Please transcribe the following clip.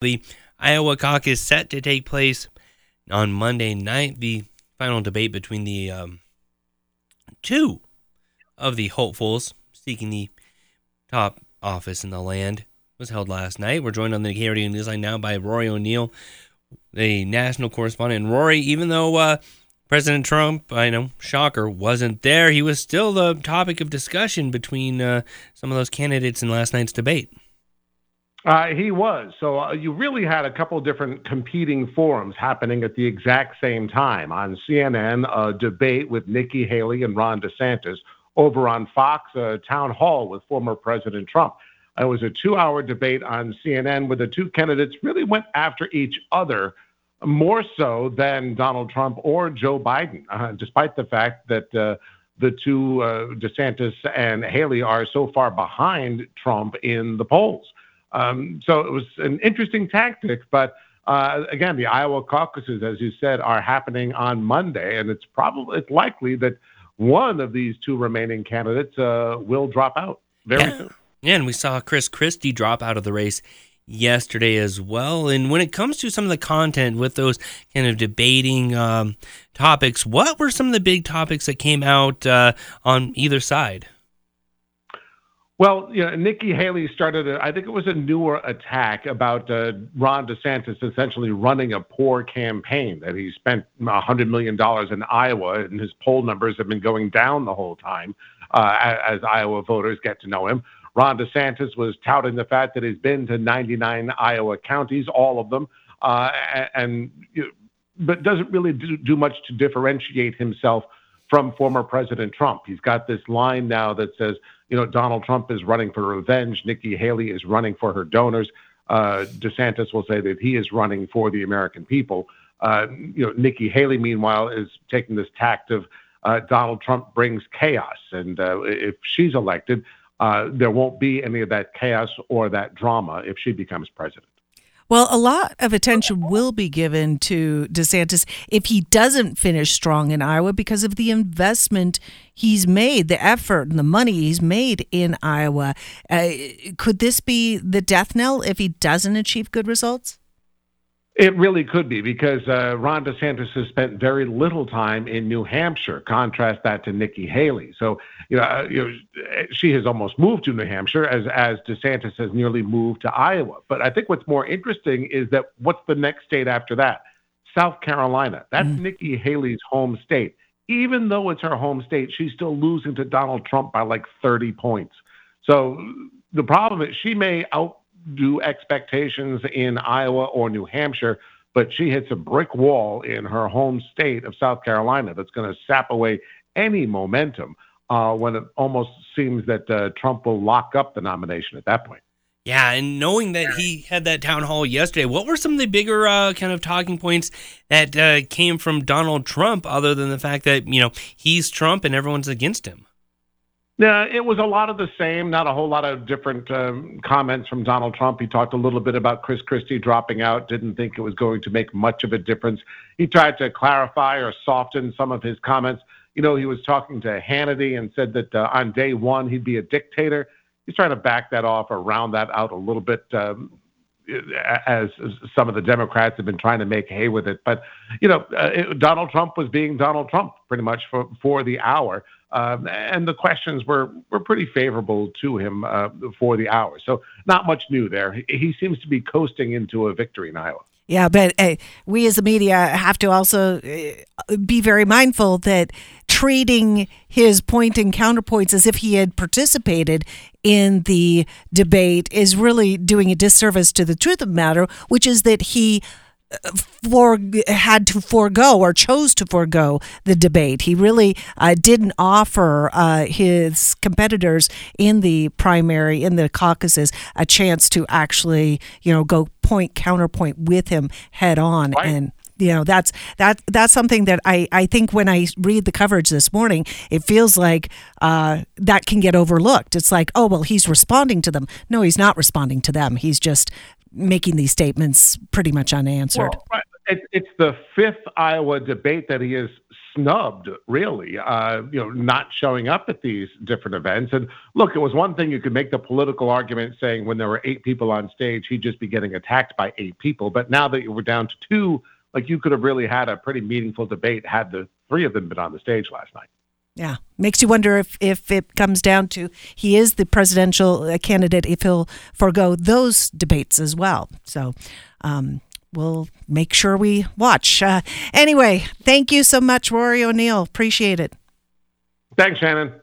The Iowa caucus set to take place on Monday night. The final debate between the um, two of the hopefuls seeking the top office in the land was held last night. We're joined on the KRDO Newsline now by Rory O'Neill, the national correspondent. And Rory, even though uh, President Trump, I know, shocker, wasn't there, he was still the topic of discussion between uh, some of those candidates in last night's debate. Uh, he was. So uh, you really had a couple different competing forums happening at the exact same time. On CNN, a debate with Nikki Haley and Ron DeSantis. Over on Fox, a town hall with former President Trump. It was a two hour debate on CNN where the two candidates really went after each other more so than Donald Trump or Joe Biden, uh, despite the fact that uh, the two, uh, DeSantis and Haley, are so far behind Trump in the polls. Um, so it was an interesting tactic, but uh, again, the Iowa caucuses, as you said, are happening on Monday, and it's probably it's likely that one of these two remaining candidates uh, will drop out very yeah. soon. Yeah, and we saw Chris Christie drop out of the race yesterday as well. And when it comes to some of the content with those kind of debating um, topics, what were some of the big topics that came out uh, on either side? Well, you know, Nikki Haley started, a, I think it was a newer attack about uh, Ron DeSantis essentially running a poor campaign, that he spent $100 million in Iowa, and his poll numbers have been going down the whole time uh, as, Iowa voters get to know him. Ron DeSantis was touting the fact that he's been to 99 Iowa counties, all of them, uh, and, but doesn't really do, do much to differentiate himself from former President Trump. He's got this line now that says, you know, Donald Trump is running for revenge. Nikki Haley is running for her donors. Uh, DeSantis will say that he is running for the American people. Uh, you know, Nikki Haley, meanwhile, is taking this tact of uh, Donald Trump brings chaos, and uh, if she's elected, uh, there won't be any of that chaos or that drama if she becomes president. Well, a lot of attention will be given to DeSantis if he doesn't finish strong in Iowa because of the investment he's made, the effort and the money he's made in Iowa. Uh, could this be the death knell if he doesn't achieve good results? It really could be because uh, Ron DeSantis has spent very little time in New Hampshire. Contrast that to Nikki Haley. So, you know, uh, you know, she has almost moved to New Hampshire as as DeSantis has nearly moved to Iowa. But I think what's more interesting is that what's the next state after that? South Carolina. That's mm. Nikki Haley's home state. Even though it's her home state, she's still losing to Donald Trump by like 30 points. So the problem is she may out do expectations in Iowa or New Hampshire, but she hits a brick wall in her home state of South Carolina that's going to sap away any momentum uh, when it almost seems that uh, Trump will lock up the nomination at that point. Yeah, and knowing that he had that town hall yesterday, what were some of the bigger uh, kind of talking points that uh, came from Donald Trump, other than the fact that you know he's Trump and everyone's against him? Yeah, it was a lot of the same, not a whole lot of different um, comments from Donald Trump. He talked a little bit about Chris Christie dropping out, didn't think it was going to make much of a difference. He tried to clarify or soften some of his comments. You know, he was talking to Hannity and said that uh, on day one he'd be a dictator. He's trying to back that off or round that out a little bit. Um, as some of the Democrats have been trying to make hay with it. But, you know, uh, it, Donald Trump was being Donald Trump pretty much for, for the hour. Um, and the questions were, were pretty favorable to him uh, for the hour. So not much new there. He, he seems to be coasting into a victory in Iowa. Yeah, but uh, we as the media have to also uh, be very mindful that treating his point and counterpoints as if he had participated in the debate is really doing a disservice to the truth of the matter, which is that he for had to forego or chose to forego the debate. He really uh, didn't offer uh, his competitors in the primary in the caucuses a chance to actually, you know, go point counterpoint with him head on right. and you know that's that that's something that I, I think when I read the coverage this morning, it feels like uh, that can get overlooked. It's like, oh well, he's responding to them. No, he's not responding to them. He's just making these statements pretty much unanswered. Well. It, it's the fifth Iowa debate that he has snubbed, really, uh, you know, not showing up at these different events. And look, it was one thing you could make the political argument saying when there were eight people on stage, he'd just be getting attacked by eight people. But now that you were down to two, like you could have really had a pretty meaningful debate had the three of them been on the stage last night. Yeah, makes you wonder if if it comes down to he is the presidential uh, candidate, if he'll forego those debates as well. So. Um, we'll make sure we watch. Uh, anyway, thank you so much, Rory O'Neill. Appreciate it. Thanks, Shannon.